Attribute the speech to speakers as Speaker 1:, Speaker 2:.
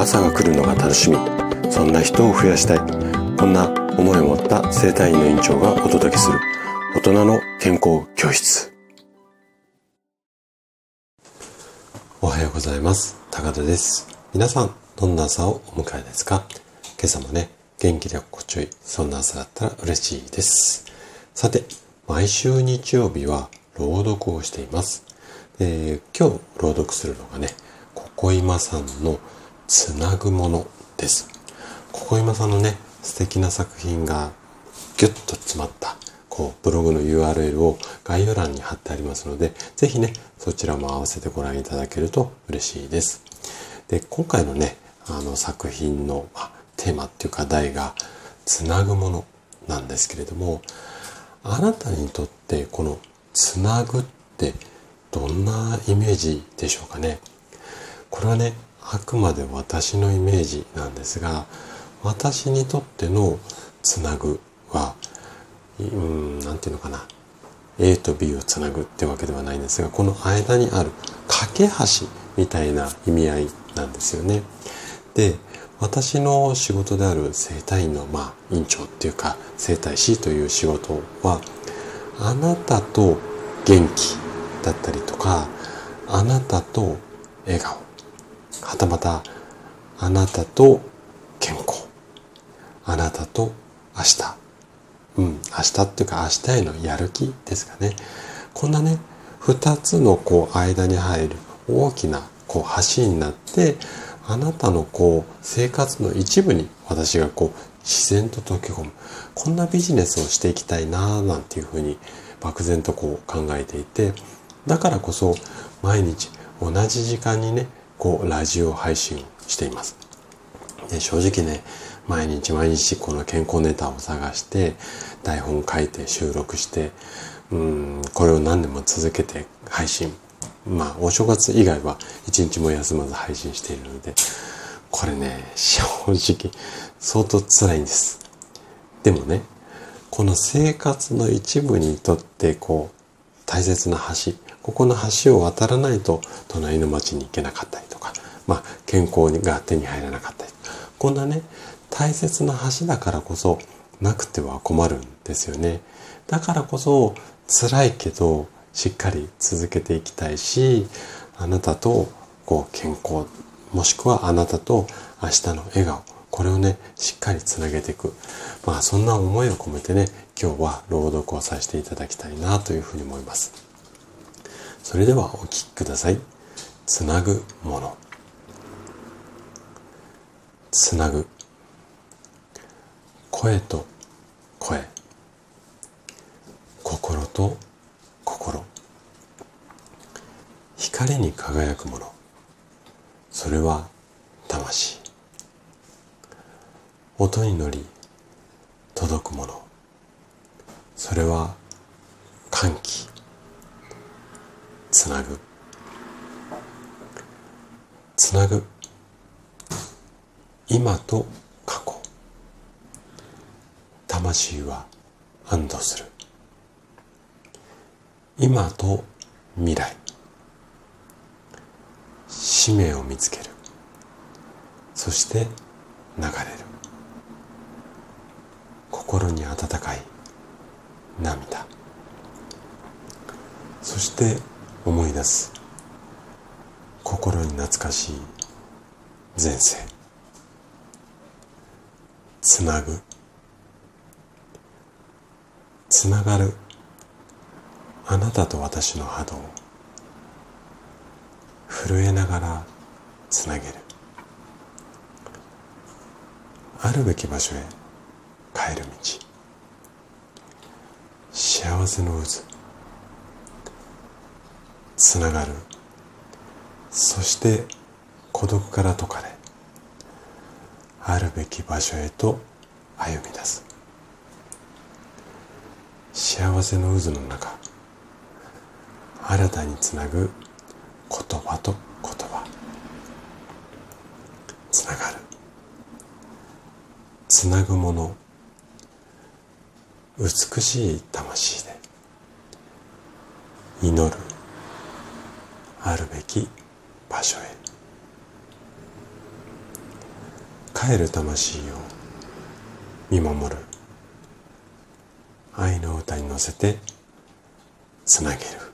Speaker 1: 朝が来るのが楽しみ。そんな人を増やしたい。こんな思いを持った生体院の院長がお届けする。大人の健康教室。おはようございます。高田です。皆さんどんな朝をお迎えですか？今朝もね元気で心地よいそんな朝だったら嬉しいです。さて毎週日曜日は朗読をしています。で今日朗読するのがねここ今さんのつなぐものです。ここ今さんのね素敵な作品がギュッと詰まったこうブログの URL を概要欄に貼ってありますのでぜひねそちらも合わせてご覧いただけると嬉しいです。で今回のねあの作品の、ま、テーマっていうか題がつなぐものなんですけれどもあなたにとってこのつなぐってどんなイメージでしょうかね。これはねあくまで私のイメージなんですが私にとってのつなぐはうん何て言うのかな A と B をつなぐってわけではないんですがこの間にある架け橋みたいな意味合いなんですよね。で私の仕事である整体院の、まあ、院長っていうか整体師という仕事はあなたと元気だったりとかあなたと笑顔はたまたあなたと健康。あなたと明日。うん明日っていうか明日へのやる気ですかね。こんなね二つのこう間に入る大きなこう橋になってあなたのこう生活の一部に私がこう自然と溶け込む。こんなビジネスをしていきたいなぁなんていうふうに漠然とこう考えていてだからこそ毎日同じ時間にねこうラジオ配信をしています。で正直ね毎日毎日この健康ネタを探して台本書いて収録してうんこれを何年も続けて配信まあお正月以外は一日も休まず配信しているのでこれね正直相当辛いんですでもねこの生活の一部にとってこう大切な橋ここの橋を渡らないと隣の町に行けなかったりとか、まあ、健康が手に入らなかったりこんなね大切な橋だからこそなくては困るんですよね。だからこそ辛いけどしっかり続けていきたいしあなたとこう健康もしくはあなたと明日の笑顔これをねしっかりつなげていく。まあそんな思いを込めてね今日は朗読をさせていただきたいなというふうに思います。それではお聴きください。つなぐもの。つなぐ。声と声。心と心。光に輝くもの。それは魂。音に乗り届くもの。それは歓喜。つなぐ。つなぐ。今と過去。魂は安堵する。今と未来。使命を見つける。そして流れる。心に温かい涙。そして思い出す。心に懐かしい。前世。つなぐ。つながる。あなたと私の波動。震えながらつなげる。あるべき場所へ帰る道。幸せの渦。つながる。そして孤独から解かれあるべき場所へと歩み出す。幸せの渦の中新たにつなぐ言葉と言葉。つながる。つなぐもの。美しい魂で祈る。あるべき場所へ。帰る魂を見守る。愛の歌に乗せてつなげる。